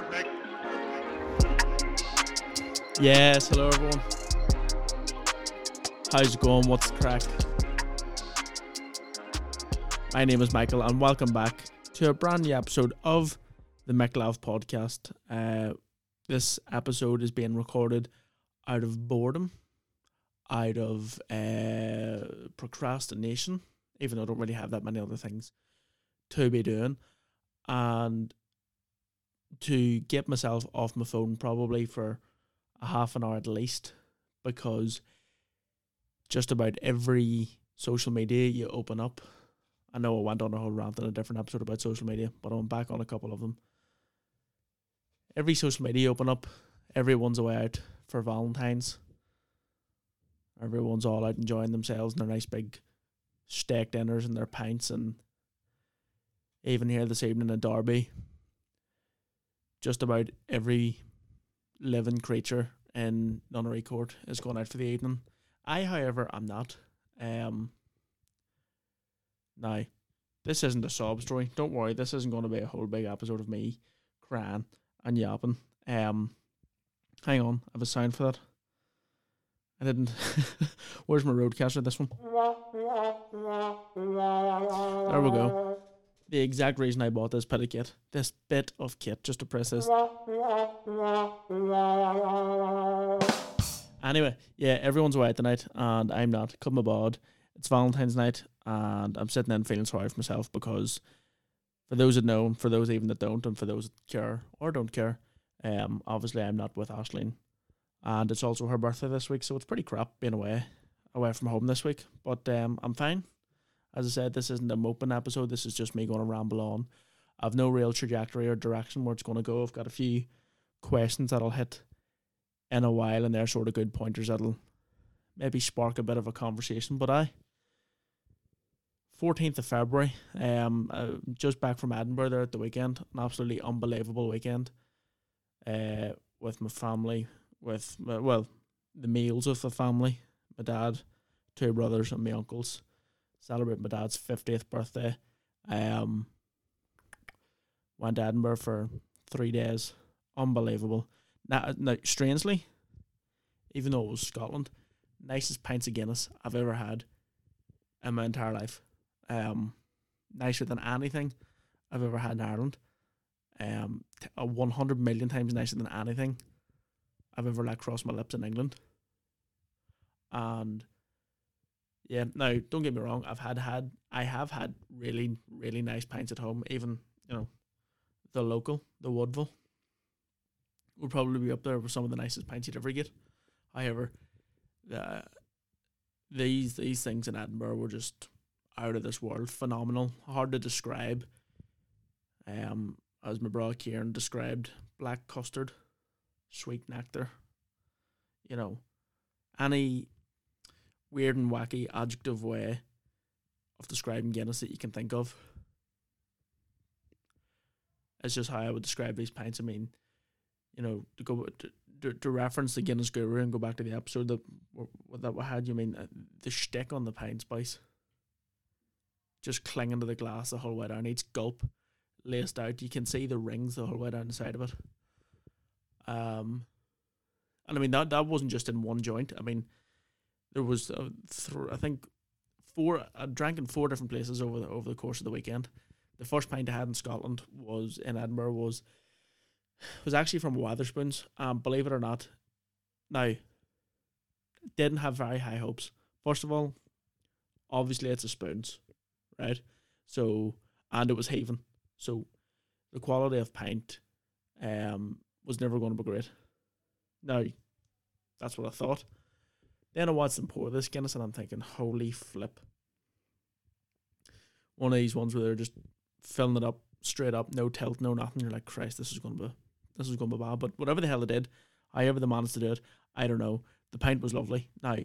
Perfect. Yes, hello everyone. How's it going? What's crack? My name is Michael, and welcome back to a brand new episode of the McLav podcast. Uh, this episode is being recorded out of boredom, out of uh, procrastination, even though I don't really have that many other things to be doing, and to get myself off my phone probably for a half an hour at least because just about every social media you open up. I know I went on a whole rant in a different episode about social media, but I'm back on a couple of them. Every social media you open up, everyone's away out for Valentine's. Everyone's all out enjoying themselves and their nice big steak dinners and their pints and even here this evening in Derby. Just about every living creature in Nunnery Court is going out for the evening. I, however, am not. Um, now, this isn't a sob story. Don't worry, this isn't going to be a whole big episode of me crying and yapping. Um, hang on, I have a sound for that. I didn't. Where's my Rodecaster? This one. There we go. The exact reason I bought this bit of kit, this bit of kit, just to press this. Anyway, yeah, everyone's away tonight, and I'm not. Come aboard. It's Valentine's night, and I'm sitting in feeling sorry for myself because, for those that know, for those even that don't, and for those that care or don't care, um, obviously I'm not with Ashleen, and it's also her birthday this week, so it's pretty crap being away, away from home this week. But um, I'm fine. As I said, this isn't a moping episode. This is just me going to ramble on. I've no real trajectory or direction where it's going to go. I've got a few questions that I'll hit in a while, and they're sort of good pointers that'll maybe spark a bit of a conversation. But I, 14th of February, um, uh, just back from Edinburgh there at the weekend, an absolutely unbelievable weekend, uh, with my family, with my, well, the meals of the family, my dad, two brothers, and my uncles. Celebrate my dad's 50th birthday. Um, went to Edinburgh for three days. Unbelievable. Now, now, strangely, even though it was Scotland, nicest pints of Guinness I've ever had in my entire life. Um, nicer than anything I've ever had in Ireland. Um, t- one hundred million times nicer than anything I've ever let cross my lips in England. And yeah, now don't get me wrong, I've had had I have had really really nice pints at home. Even you know, the local, the Woodville would probably be up there with some of the nicest pints you'd ever get. However, uh, these these things in Edinburgh were just out of this world, phenomenal, hard to describe. Um, as my brother Kieran described, black custard, sweet nectar. You know, any weird and wacky adjective way of describing Guinness that you can think of. It's just how I would describe these pints. I mean, you know, to go to, to, to reference the Guinness Guru and go back to the episode that that we had. You mean uh, the shtick on the pint spice, just clinging to the glass the whole way down. Each gulp laced out. You can see the rings the whole way down the side of it. Um, and I mean that that wasn't just in one joint. I mean, there was uh, th- I think four. I drank in four different places over the over the course of the weekend. The first pint I had in Scotland was in Edinburgh. Was was actually from Wetherspoons. Um, believe it or not, now didn't have very high hopes. First of all, obviously it's a spoons, right? So and it was Haven, so the quality of pint, um, was never going to be great. Now, that's what I thought. Then I watched them pour this Guinness, and I'm thinking, holy flip! One of these ones where they're just filling it up straight up, no tilt, no nothing. You're like, Christ, this is to be this is to be bad. But whatever the hell they did, however they managed to do it, I don't know. The pint was lovely. Now,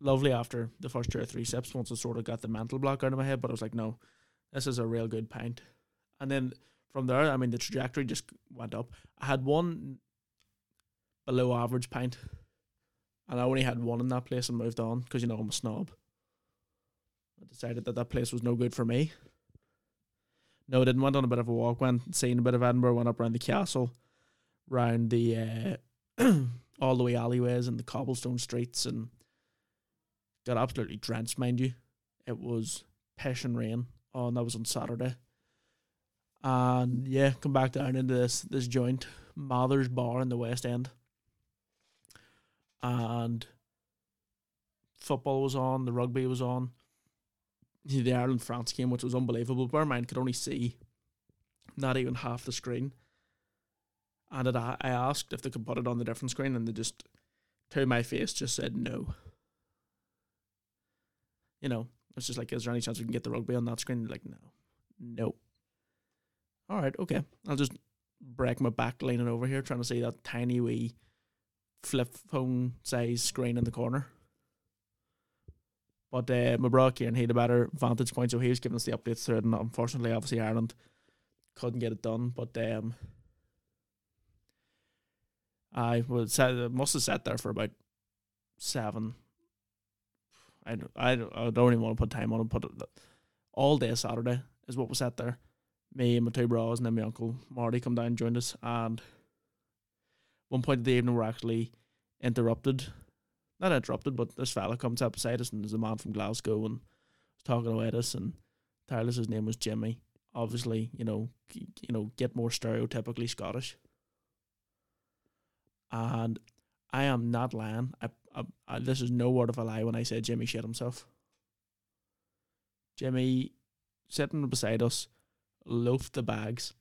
lovely after the first two or three sips, once I sort of got the mental block out of my head. But I was like, no, this is a real good pint. And then from there, I mean, the trajectory just went up. I had one below average pint, and I only had one in that place and moved on because you know I'm a snob. I decided that that place was no good for me. No, I didn't. Went on a bit of a walk. Went seen a bit of Edinburgh. Went up around the castle, round the uh, all the way alleyways and the cobblestone streets, and got absolutely drenched. Mind you, it was and rain. Oh, and that was on Saturday. And yeah, come back down into this this joint, Mather's Bar in the West End. And football was on, the rugby was on. The Ireland France game, which was unbelievable. Bear in mind, could only see not even half the screen. And it, I asked if they could put it on the different screen, and they just, to my face, just said no. You know, it's just like, is there any chance we can get the rugby on that screen? Like, no, no. All right, okay. I'll just break my back leaning over here, trying to see that tiny wee flip phone size screen in the corner. But uh, brother Kieran, he had a better vantage point, so he was giving us the updates through it. And unfortunately, obviously, Ireland couldn't get it done. But um, I would was must have sat there for about seven. I don't, I I don't even want to put time on it. Put it all day Saturday is what was sat there. Me and my two bros and then my uncle Marty come down and joined us. And one point of the evening, we're actually interrupted not interrupted, but this fella comes up beside us and there's a man from Glasgow and was talking away at us and his name was Jimmy. Obviously, you know, you know, get more stereotypically Scottish. And I am not lying. I, I, I, this is no word of a lie when I say Jimmy shit himself. Jimmy sitting beside us, loafed the bags,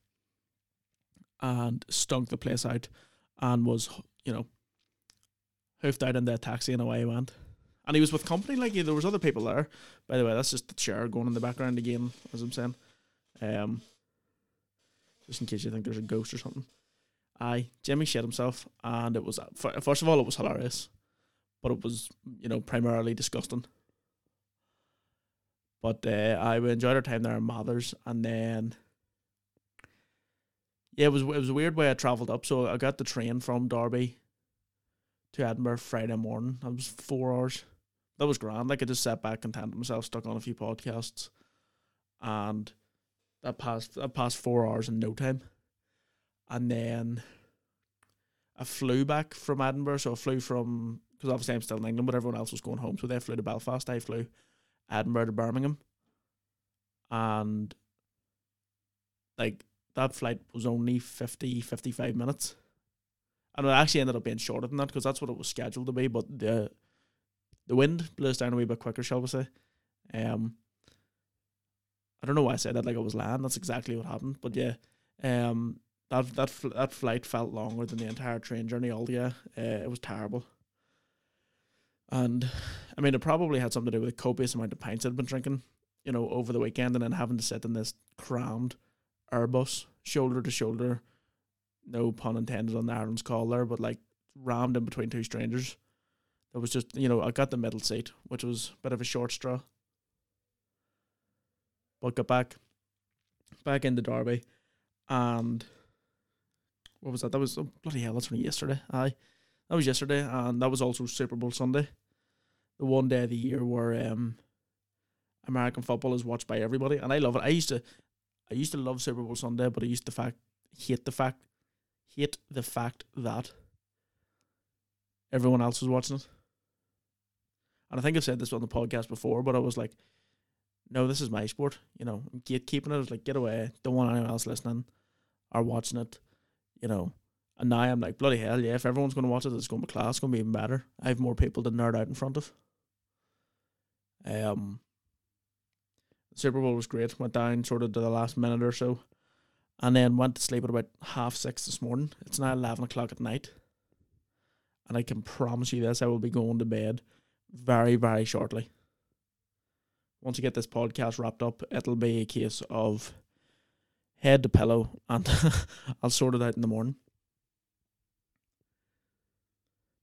and stunk the place out, and was you know hoofed out in the taxi and away he went. And he was with company, like there was other people there. By the way, that's just the chair going in the background again, as I'm saying. Um, just in case you think there's a ghost or something. Aye, Jimmy shit himself, and it was first of all it was hilarious, but it was you know primarily disgusting. But uh, I enjoyed our time there in Mathers, and then yeah, it was it was a weird way I travelled up. So I got the train from Derby to Edinburgh Friday morning. That was four hours. That was grand. Like I just sat back, contented myself, stuck on a few podcasts, and that passed that passed four hours in no time. And then I flew back from Edinburgh, so I flew from because obviously I'm still in England, but everyone else was going home, so they flew to Belfast. I flew Edinburgh to Birmingham, and like that flight was only 50, 55 minutes and it actually ended up being shorter than that because that's what it was scheduled to be. But the the wind blew us down a wee bit quicker, shall we say? Um, I don't know why I said that like it was land. That's exactly what happened. But yeah, um, that that fl- that flight felt longer than the entire train journey altogether. Uh, it was terrible. And I mean, it probably had something to do with the copious amount of pints I'd been drinking, you know, over the weekend, and then having to sit in this crammed Airbus, shoulder to shoulder, no pun intended on the Ireland's call there, but like rammed in between two strangers. That was just you know I got the middle seat, which was a bit of a short straw. But got back, back into Derby, and what was that? That was oh, bloody hell. That's from yesterday. Aye, that was yesterday, and that was also Super Bowl Sunday, the one day of the year where um, American football is watched by everybody, and I love it. I used to, I used to love Super Bowl Sunday, but I used to fact hate the fact hate the fact that everyone else was watching it. And I think I've said this on the podcast before, but I was like, no, this is my sport. You know, gatekeeping it. Was like, get away. Don't want anyone else listening or watching it. You know. And now I'm like, bloody hell, yeah, if everyone's going to watch it, it's going to be class. It's going to be even better. I have more people to nerd out in front of. Um, Super Bowl was great. Went down sort of to the last minute or so and then went to sleep at about half six this morning. It's now 11 o'clock at night. And I can promise you this I will be going to bed very, very shortly. Once you get this podcast wrapped up, it'll be a case of head to pillow and I'll sort it out in the morning.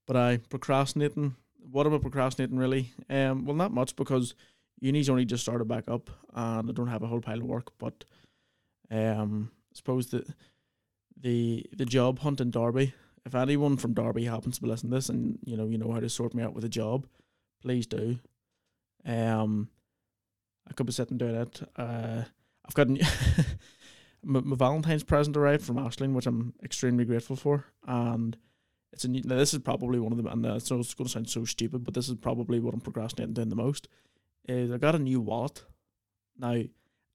But I procrastinating. What am I procrastinating really? Um, well, not much because uni's only just started back up and I don't have a whole pile of work. But um, suppose that the the job hunt in Derby. If anyone from Derby happens to be listening to this, and you know you know how to sort me out with a job, please do. Um, I could be sitting doing it. Uh, I've got my, my Valentine's present arrived from Ashling, which I'm extremely grateful for, and it's a new, this is probably one of them, and uh, so it's going to sound so stupid, but this is probably what I'm procrastinating doing the most. Is I got a new wallet. Now,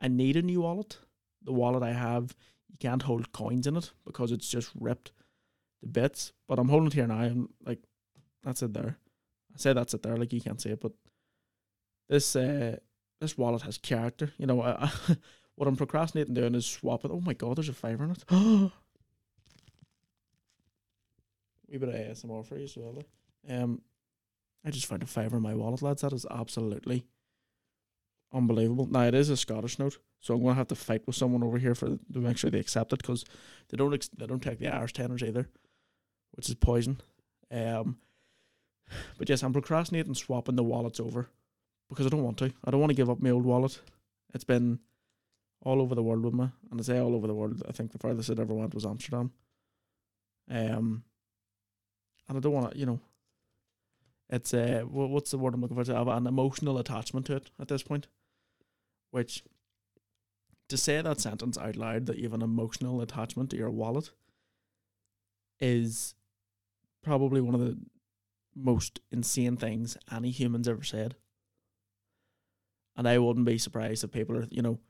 I need a new wallet. The wallet I have, you can't hold coins in it because it's just ripped to bits. But I'm holding it here now, I'm like that's it there. I say that's it there, like you can't see it, but this uh this wallet has character. You know, I, what I'm procrastinating doing is swap it. Oh my god, there's a fiver in it. we bit of ASMR for you as. Um, I just found a fiver in my wallet, lads. That is absolutely unbelievable. Now it is a Scottish note, so I'm gonna have to fight with someone over here for to make sure they accept it because they don't ex- they don't take the Irish tenors either, which is poison. Um, but yes, I'm procrastinating swapping the wallets over because I don't want to. I don't want to give up my old wallet. It's been all over the world with me, and I say all over the world. I think the farthest it ever went was Amsterdam. Um, and I don't want to, you know. It's a what's the word I'm looking for? To have an emotional attachment to it at this point, which to say that sentence out loud that you have an emotional attachment to your wallet is probably one of the most insane things any human's ever said. And I wouldn't be surprised if people are, you know,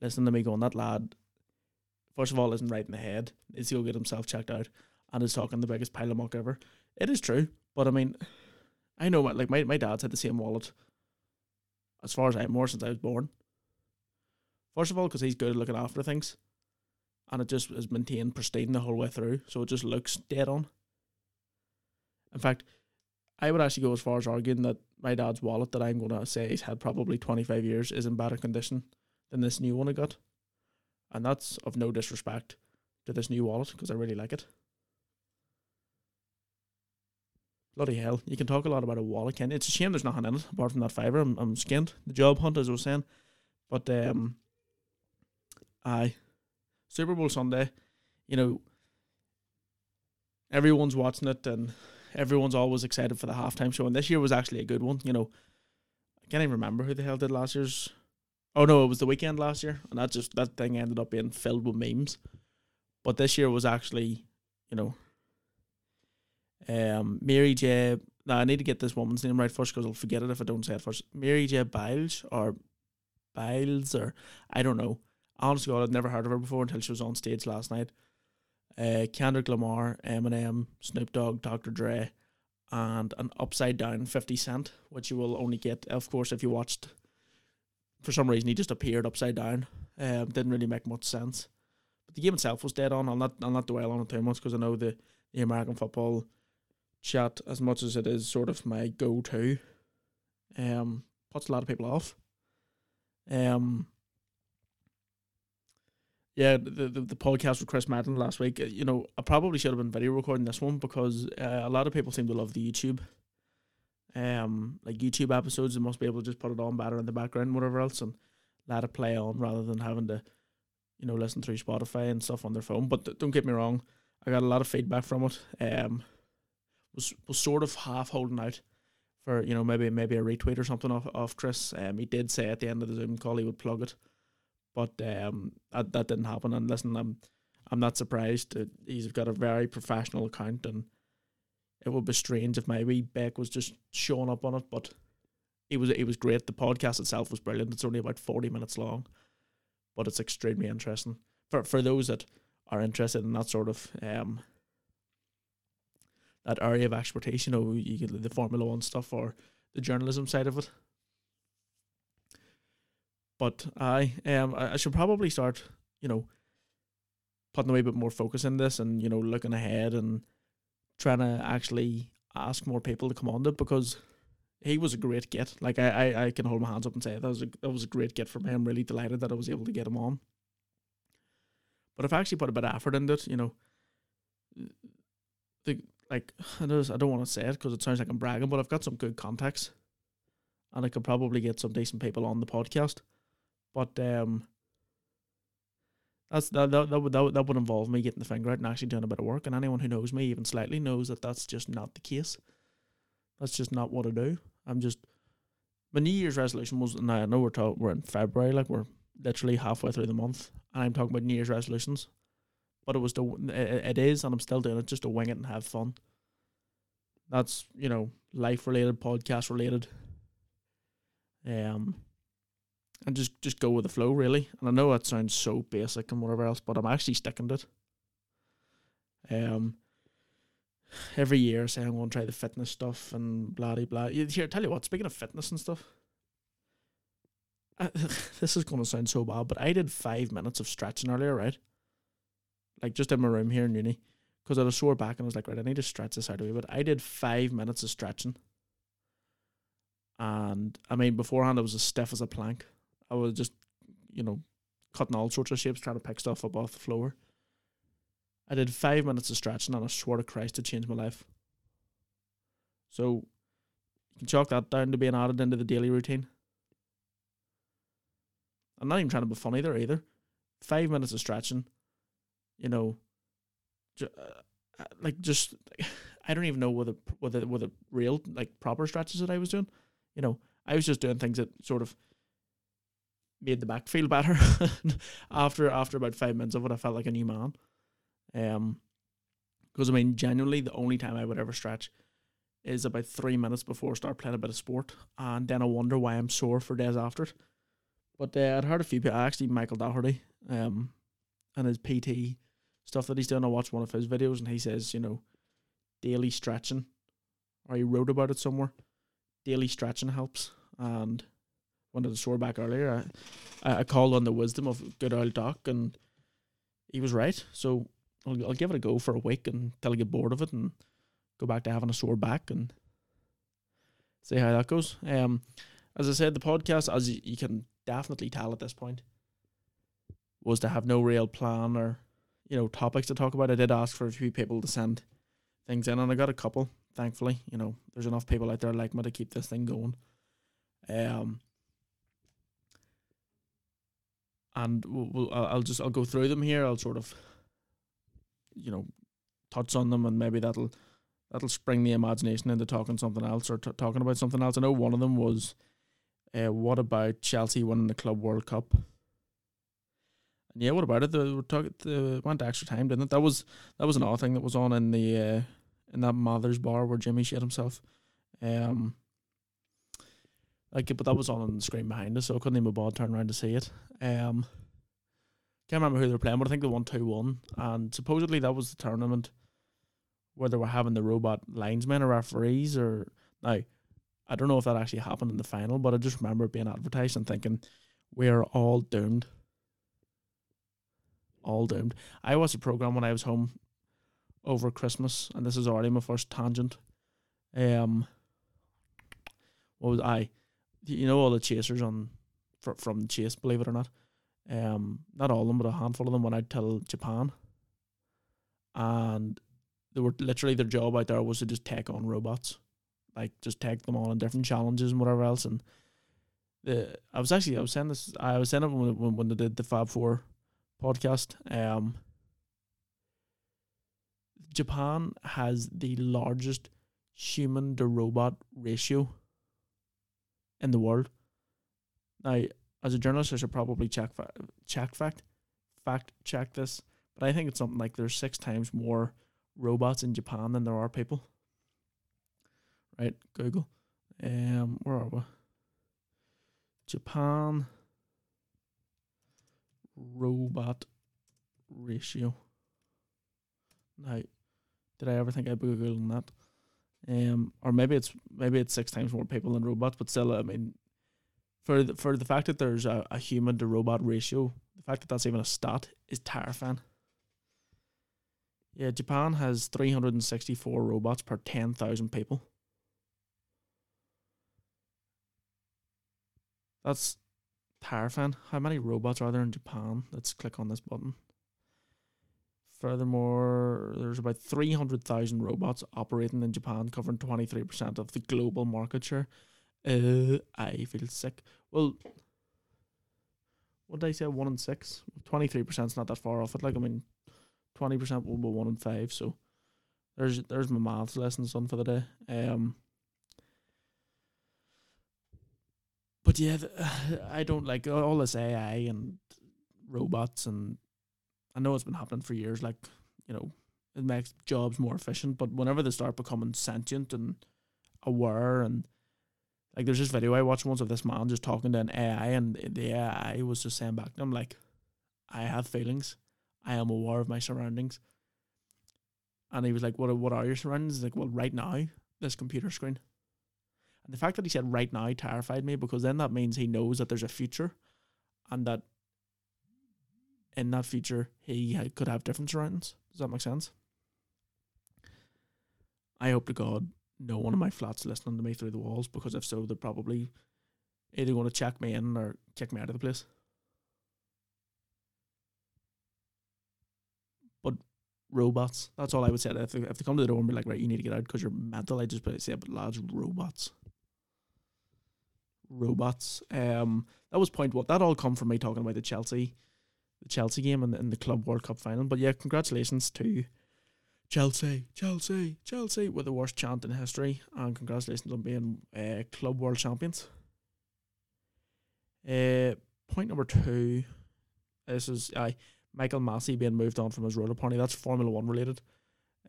listening to me going, that lad, first of all, isn't right in the head. Is he'll get himself checked out and is talking the biggest pile of muck ever. It is true. But I mean, I know, my, like, my, my dad's had the same wallet as far as I'm more since I was born. First of all, because he's good at looking after things. And it just is maintained pristine the whole way through. So it just looks dead on. In fact, I would actually go as far as arguing that my dad's wallet that I'm going to say he's had probably 25 years is in better condition than this new one I got. And that's of no disrespect to this new wallet because I really like it. Bloody hell. You can talk a lot about a wallet, can It's a shame there's nothing in it apart from that fiver. I'm, I'm skinned. The job hunt, as I was saying. But, um, aye. Super Bowl Sunday, you know, everyone's watching it and everyone's always excited for the halftime show. And this year was actually a good one. You know, I can't even remember who the hell did last year's Oh no, it was the Weeknd last year, and that just that thing ended up being filled with memes. But this year was actually, you know, um, Mary J. Now I need to get this woman's name right first because I'll forget it if I don't say it first. Mary J. Biles or Biles or I don't know. Honestly, God, I'd never heard of her before until she was on stage last night. Uh, Kendrick Lamar, Eminem, Snoop Dogg, Dr. Dre, and an upside down Fifty Cent, which you will only get, of course, if you watched for some reason he just appeared upside down. Um, didn't really make much sense. But the game itself was dead on. I'll not I'll not dwell on it too much because I know the, the American football chat as much as it is sort of my go to. Um, puts a lot of people off. Um. Yeah, the, the, the podcast with Chris Madden last week. Uh, you know, I probably should have been video recording this one because uh, a lot of people seem to love the YouTube um like YouTube episodes, they must be able to just put it on better in the background, whatever else, and let it play on rather than having to, you know, listen through Spotify and stuff on their phone. But th- don't get me wrong, I got a lot of feedback from it. Um, was was sort of half holding out for you know maybe maybe a retweet or something off off Chris. Um, he did say at the end of the Zoom call he would plug it, but um that that didn't happen. And listen, I'm I'm not surprised. He's got a very professional account and it would be strange if my wee Beck was just showing up on it, but it was it was great. The podcast itself was brilliant. It's only about forty minutes long, but it's extremely interesting for for those that are interested in that sort of um that area of expertise. You know, you get the Formula One stuff or the journalism side of it. But I um I, should probably start, you know, putting a bit more focus in this and you know looking ahead and trying to actually ask more people to come on it because he was a great get. Like I, I, I can hold my hands up and say that was a that was a great get from him. Really delighted that I was able to get him on. But I've actually put a bit of effort into it, you know. The like I don't I don't want to say it because it sounds like I'm bragging, but I've got some good contacts, and I could probably get some decent people on the podcast. But um, that's that that that would that would, that would involve me getting the finger out and actually doing a bit of work. And anyone who knows me even slightly knows that that's just not the case. That's just not what I do. I'm just my New Year's resolution was. Now I know we're talking we're in February, like we're literally halfway through the month, and I'm talking about New Year's resolutions. But it was to it, it is, and I'm still doing it just to wing it and have fun. That's you know life related, podcast related. Um, and just just go with the flow really. And I know that sounds so basic and whatever else, but I'm actually sticking to it. Um, every year saying I'm going to try the fitness stuff and blah blah blah. Here, tell you what. Speaking of fitness and stuff, I, this is going to sound so bad, but I did five minutes of stretching earlier, right? Like just in my room here in uni, because I had a sore back and I was like, right, I need to stretch this out a wee bit. I did five minutes of stretching, and I mean beforehand I was as stiff as a plank. I was just, you know, cutting all sorts of shapes, trying to pick stuff up off the floor. I did five minutes of stretching, and I swear to Christ, it changed my life. So you can chalk that down to being added into the daily routine. I'm not even trying to be funny there either. Five minutes of stretching, you know, ju- uh, like just I don't even know whether what the real like proper stretches that I was doing. You know, I was just doing things that sort of made the back feel better. after after about five minutes of it, I felt like a new man. Um, because I mean, genuinely, the only time I would ever stretch is about three minutes before I start playing a bit of sport, and then I wonder why I'm sore for days after it. But uh, I'd heard a few people, actually Michael Doherty, um, and his PT stuff that he's doing. I watched one of his videos, and he says, you know, daily stretching, or he wrote about it somewhere. Daily stretching helps, and wanted to sore back earlier. I, I called on the wisdom of good old Doc, and he was right. So I'll, I'll give it a go for a week until I get bored of it and go back to having a sore back and see how that goes. Um, as I said, the podcast, as you, you can definitely tell at this point, was to have no real plan or you know topics to talk about. I did ask for a few people to send things in, and I got a couple. Thankfully, you know, there's enough people out there like me to keep this thing going. Um, and we'll, we'll I'll just I'll go through them here. I'll sort of, you know, touch on them, and maybe that'll that'll spring the imagination into talking something else or t- talking about something else. I know one of them was, uh, what about Chelsea winning the Club World Cup? And yeah, what about it? They were talking. They went extra time, didn't it? That was that was another thing that was on in the uh, in that Mather's bar where Jimmy shit himself. Um, like, but that was on on the screen behind us, so I couldn't even bother turn around to see it. Um, can't remember who they were playing, but I think they won two one, and supposedly that was the tournament where they were having the robot linesmen or referees, or now I don't know if that actually happened in the final, but I just remember it being advertised and thinking we're all doomed, all doomed. I watched a program when I was home over Christmas, and this is already my first tangent. Um, what was I? You know all the chasers on fr- from the chase, believe it or not. Um, not all of them, but a handful of them went out to Japan, and they were literally their job out there was to just take on robots, like just take them on in different challenges and whatever else. And the I was actually I was saying this I was saying it when when, when they did the Fab Four podcast. Um, Japan has the largest human to robot ratio in the world. Now, as a journalist, I should probably check fa- check fact fact check this, but I think it's something like there's six times more robots in Japan than there are people. Right, Google. Um, where are we? Japan robot ratio. Now, did I ever think I'd be googling that? Um, or maybe it's maybe it's six times more people than robots, but still, I mean, for the, for the fact that there's a, a human to robot ratio, the fact that that's even a stat is terrifying. Yeah, Japan has 364 robots per 10,000 people. That's terrifying. How many robots are there in Japan? Let's click on this button. Furthermore, there's about 300,000 robots operating in Japan, covering 23% of the global market share. Uh, I feel sick. Well, what did I say? One in six? 23% is not that far off it. Like, I mean, 20% will be one in five. So there's there's my maths lessons done for the day. Um, but yeah, I don't like all this AI and robots, and I know it's been happening for years. Like you know, it makes jobs more efficient. But whenever they start becoming sentient and aware, and like there's this video I watched once of this man just talking to an AI, and the AI was just saying back to him like, "I have feelings. I am aware of my surroundings." And he was like, "What? What are your surroundings?" He's like, "Well, right now, this computer screen." And the fact that he said right now terrified me because then that means he knows that there's a future and that in that future he could have different surroundings. Does that make sense? I hope to God no one of my flats listening to me through the walls because if so, they're probably either going to check me in or kick me out of the place. But robots, that's all I would say. If they, if they come to the door and be like, right, you need to get out because you're mental, I just put say, but lads, robots robots. Um, that was point what that all come from me talking about the Chelsea, the Chelsea game and, and the Club World Cup final. But yeah, congratulations to Chelsea, Chelsea, Chelsea with the worst chant in history, and congratulations on being uh, Club World Champions. Uh, point number two. This is uh, Michael Masi being moved on from his roller pony. That's Formula One related.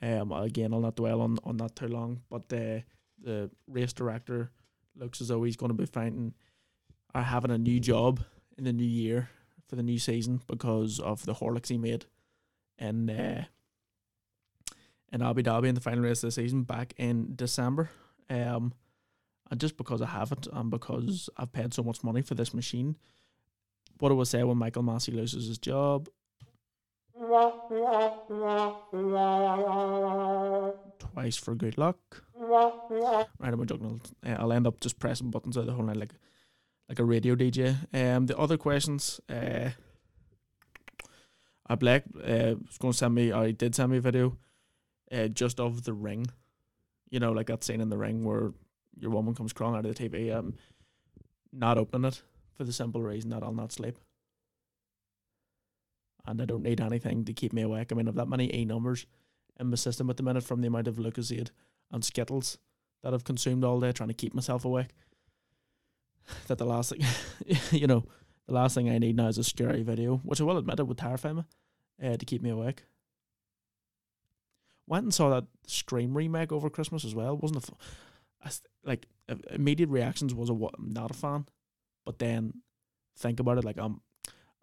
Um, again, I'll not dwell on, on that too long. But uh, the race director looks as though he's going to be finding or having a new job in the new year for the new season because of the Horlicks he made in uh, in Abu Dhabi in the final race of the season back in December. Um, and just because I have it and because I've paid so much money for this machine, what I will say when Michael Masi loses his job. Twice for good luck. Right, I'm joking. I'll, uh, I'll end up just pressing buttons out the whole night like like a radio DJ. Um, the other questions, uh, I Black uh, was going to send me, he did send me a video, uh, just of the ring. You know, like that scene in the ring where your woman comes crawling out of the TV. Um, not opening it for the simple reason that I'll not sleep. And I don't need anything to keep me awake. I mean, I've that many E numbers in my system at the minute from the amount of Lucozade and Skittles that I've consumed all day trying to keep myself awake. That the last thing, you know, the last thing I need now is a scary video, which I will admit it would terrify me, uh, to keep me awake. Went and saw that Scream remake over Christmas as well. Wasn't a, f- like immediate reactions was a what not a fan, but then think about it like um,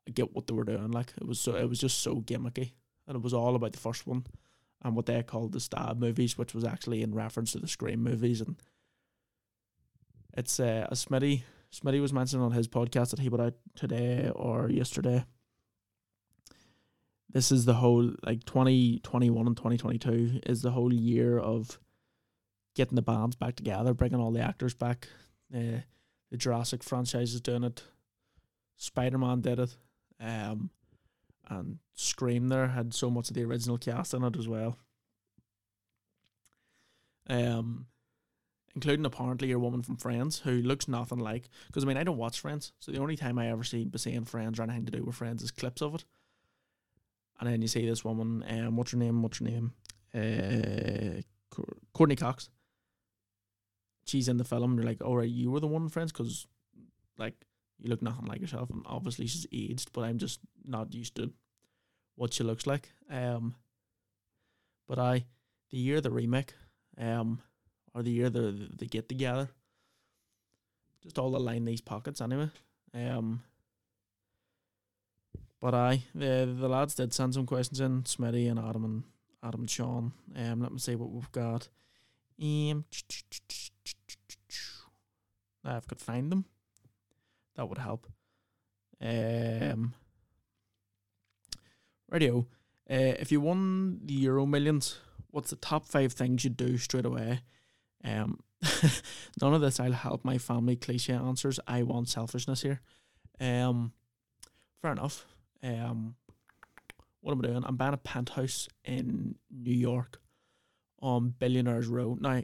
I get what they were doing. Like it was so it was just so gimmicky, and it was all about the first one and what they called the stab movies, which was actually in reference to the Scream movies. And it's uh, as Smitty Smitty was mentioning on his podcast that he put out today or yesterday. This is the whole like twenty twenty one and twenty twenty two is the whole year of getting the bands back together, bringing all the actors back. Uh, the Jurassic franchise is doing it. Spider Man did it. Um, and Scream there had so much of the original cast in it as well. Um, including apparently your woman from Friends who looks nothing like. Because I mean, I don't watch Friends, so the only time I ever see seeing Friends or anything to do with Friends is clips of it. And then you see this woman, um, what's her name? What's her name? Uh, Courteney Cox. She's in the film. You're like, all right, you were the one in Friends because, like, you look nothing like yourself, and obviously she's aged, but I'm just not used to what she looks like. Um, but I, the year the remake, um, or the year the they get together, just all align these pockets anyway. Um, but I, the the lads did send some questions in, Smitty and Adam and Adam and Sean. Um, let me see what we've got. Um, I've got find them. That would help. Um, radio. Uh, if you won the Euro Millions, what's the top five things you'd do straight away? Um, none of this I'll help my family cliche answers. I want selfishness here. Um, fair enough. Um, what am I doing? I'm buying a penthouse in New York on Billionaires Row. Now,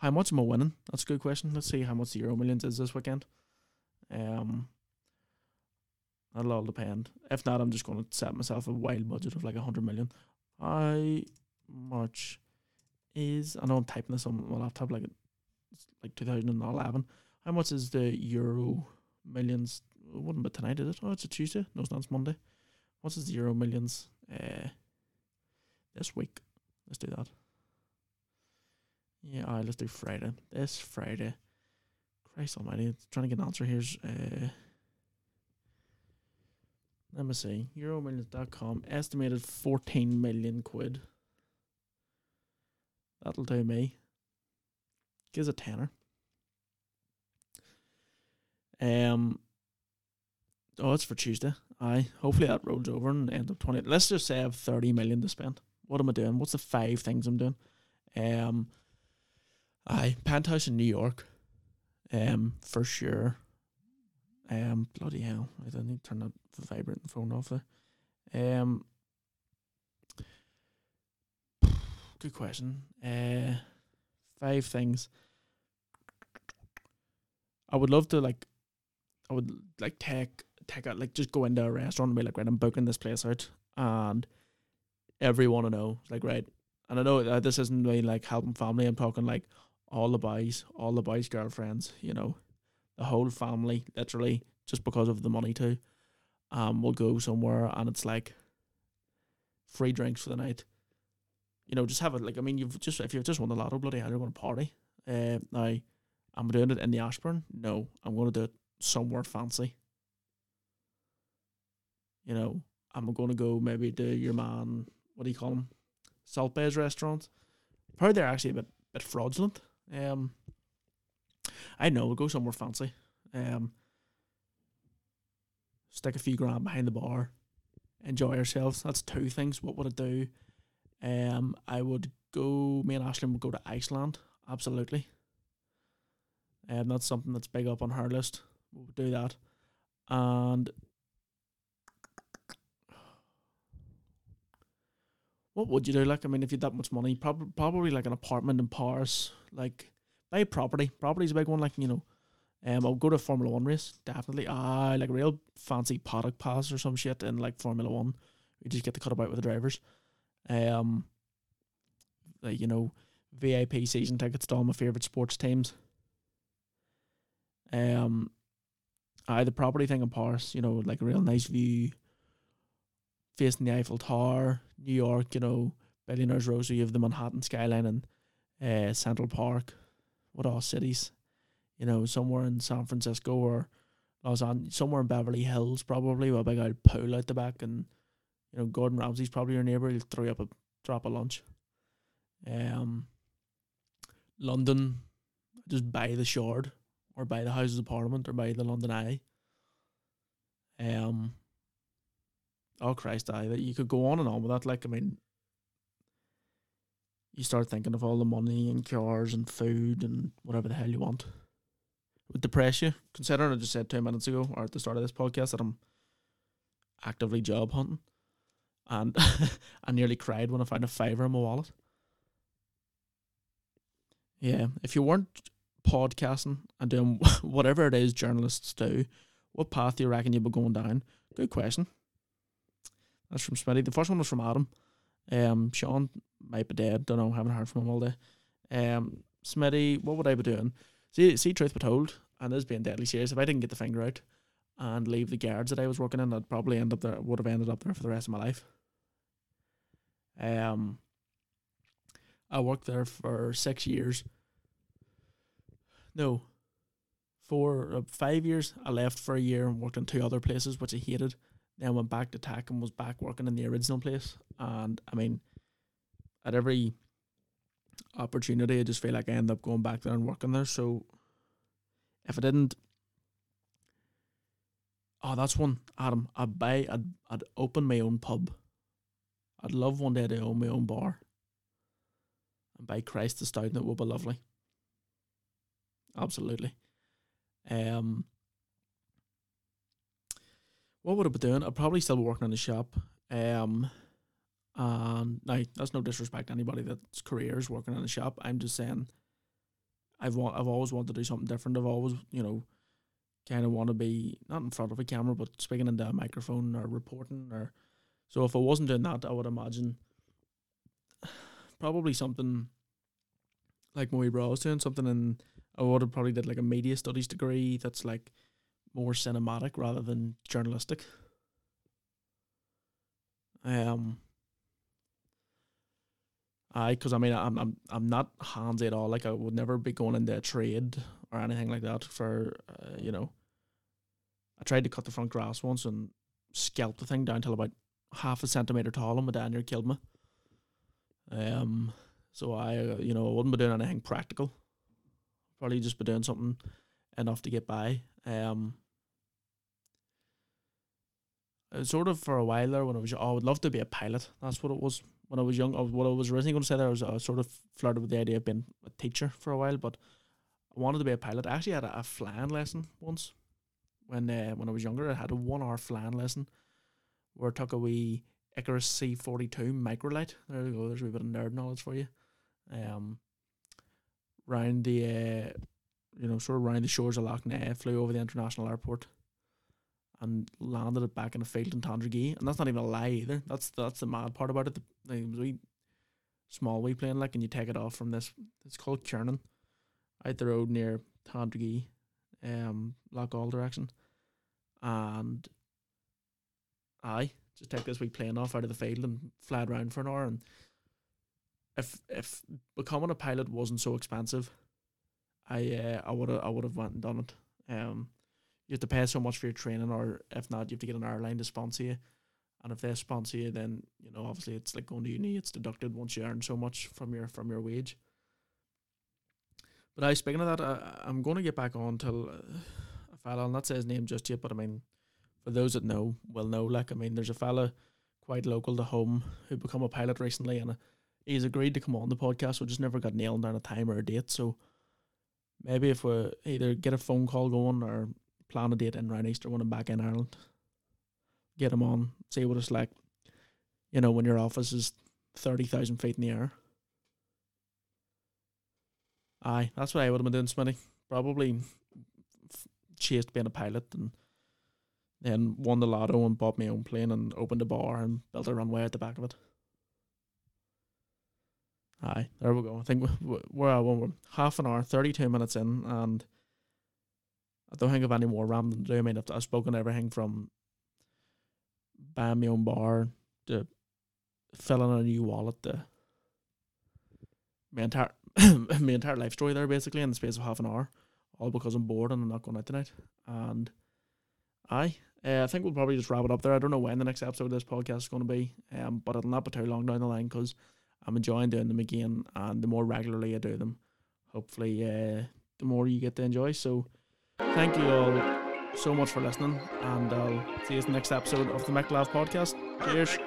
how much am I winning? That's a good question. Let's see how much the Euro Millions is this weekend. Um, that'll all depend. If not, I'm just going to set myself a wild budget of like a hundred million. How much is? I know I'm typing this on my laptop like it's like 2011. How much is the Euro Millions? It wouldn't be tonight, is it? Oh, it's a Tuesday. No, it's not. It's Monday. What is the Euro Millions uh, this week? Let's do that. Yeah, all right, let's do Friday. This Friday. Christ almighty, trying to get an answer here's uh let me see. Euromillions.com estimated fourteen million quid. That'll do me. Gives a tenner. Um Oh, it's for Tuesday. Aye. Hopefully that rolls over and end up twenty. Let's just say I have thirty million to spend. What am I doing? What's the five things I'm doing? Um Aye, penthouse in New York. Um, for sure. Um, bloody hell! I don't need to turn that the vibrant phone off there. Um, good question. Uh, five things. I would love to like. I would like take take like just go into a restaurant and be like, right, I'm booking this place out, and everyone I know is like, right, and I know that this isn't really like helping family. I'm talking like all the boys, all the boys' girlfriends, you know, the whole family, literally, just because of the money too. Um, we'll go somewhere and it's like free drinks for the night. You know, just have it like I mean, you've just if you've just won the lotto, bloody hell, you're going to party. Uh, now, I'm doing it in the Ashburn. No, I'm going to do it somewhere fancy. You know, I'm going to go maybe to your man. What do you call them? Salt restaurant. Heard they're actually a bit bit fraudulent. Um, I know we'll go somewhere fancy. Um, stick a few grand behind the bar, enjoy ourselves. That's two things. What would I do? Um, I would go. Me and Ashley would go to Iceland. Absolutely. Um, that's something that's big up on her list. We'll do that, and what would you do? Like, I mean, if you had that much money, probably probably like an apartment in Paris, like buy a property. Property's a big one. Like you know, um, I'll go to a Formula One race definitely. Ah, like a real fancy paddock pass or some shit in like Formula One. You just get to cut about with the drivers. Um, you know, VIP season tickets to all my favorite sports teams. Um, I the property thing in Paris, you know, like a real nice view facing the Eiffel Tower, New York, you know, Billionaires Row, so you have the Manhattan skyline and uh, Central Park. What all cities? You know, somewhere in San Francisco or Los Angeles, somewhere in Beverly Hills, probably with a big old pool out the back, and you know, Gordon Ramsay's probably your neighbour. He'll throw you up a drop of lunch. Um, London, just buy the Shard or buy the Houses of Parliament or buy the London Eye. Um, oh Christ, I that you could go on and on with that. Like I mean, you start thinking of all the money and cars and food and whatever the hell you want. Would depress you, considering I just said two minutes ago or at the start of this podcast that I'm actively job hunting. And I nearly cried when I found a fiver in my wallet. Yeah, if you weren't podcasting and doing whatever it is journalists do, what path do you reckon you'd be going down? Good question. That's from Smitty. The first one was from Adam. Um, Sean might be dead. Don't know. Haven't heard from him all day. Um, Smitty, what would I be doing? See, see, truth be told, and this is being deadly serious. If I didn't get the finger out and leave the guards that I was working in, I'd probably end up there. Would have ended up there for the rest of my life. Um, I worked there for six years. No, four, uh, five years. I left for a year and worked in two other places, which I hated. Then went back to tech and was back working in the original place. And I mean, at every opportunity, I just feel like I end up going back there and working there. So if I didn't, oh, that's one, Adam. I'd buy, I'd, I'd open my own pub. I'd love one day to own my own bar. And by Christ, the stout, it would be lovely. Absolutely. Um, what would I be doing? I'd probably still be working in the shop. Um, and now that's no disrespect to anybody that's career is working in the shop. I'm just saying, I've want, I've always wanted to do something different. I've always, you know, kind of want to be not in front of a camera, but speaking into a microphone or reporting or. So if I wasn't doing that, I would imagine probably something like my bro was doing, something and I would have probably did like a media studies degree that's like more cinematic rather than journalistic. Um, I, because I mean, I'm I'm I'm not handsy at all. Like I would never be going into a trade or anything like that. For uh, you know, I tried to cut the front grass once and scalped the thing down till about half a centimeter tall, and my dad near killed me. Um, so I, uh, you know, I wouldn't be doing anything practical. Probably just be doing something enough to get by. Um, uh, sort of for a while there when I was, oh, I would love to be a pilot. That's what it was when I was young. I was, what I was originally going to say there was I sort of flirted with the idea of being a teacher for a while, but I wanted to be a pilot. I actually had a, a flying lesson once when uh, when I was younger. I had a one hour flying lesson where I took a wee Ikarus C forty two microlight. There you go. There's a wee bit of nerd knowledge for you. Um, round the uh, you know sort of round the shores of Lough Neagh, flew over the international airport and landed it back in a field in Tandragee. And that's not even a lie either. That's that's the mad part about it. The, the wee small wee plane like and you take it off from this it's called Kiernan out the road near Tandragee, um, Loughgall direction. And I just take this wee plane off out of the field and fly around for an hour and if if becoming a pilot wasn't so expensive, I uh, I would have I would have went and done it. Um you have to pay so much for your training, or if not, you have to get an airline to sponsor you. And if they sponsor you, then you know obviously it's like going to uni; it's deducted once you earn so much from your from your wage. But I speaking of that, I, I'm going to get back on till uh, a fella. I'll not say his name just yet, but I mean, for those that know, will know. Like I mean, there's a fella quite local to home who become a pilot recently, and uh, he's agreed to come on the podcast. We just never got nailed down a time or a date. So maybe if we either get a phone call going or plan a date in around Easter when I'm back in Ireland. Get him on, see what it's like. You know, when your office is 30,000 feet in the air. Aye, that's what I would have been doing, Smitty. Probably f- chased being a pilot and then won the lotto and bought my own plane and opened a bar and built a runway at the back of it. Aye, there we go. I think we're, we're, we're half an hour, 32 minutes in, and I don't think of any more rambling to do. I mean, I've, I've spoken everything from buying my own bar to filling a new wallet to my entire my entire life story there basically in the space of half an hour, all because I'm bored and I'm not going out tonight. And I, uh, I think we'll probably just wrap it up there. I don't know when the next episode of this podcast is going to be, um, but it'll not be too long down the line because I'm enjoying doing them again, and the more regularly I do them, hopefully, uh, the more you get to enjoy. So. Thank you all so much for listening, and I'll see you in the next episode of the McLav podcast. Cheers.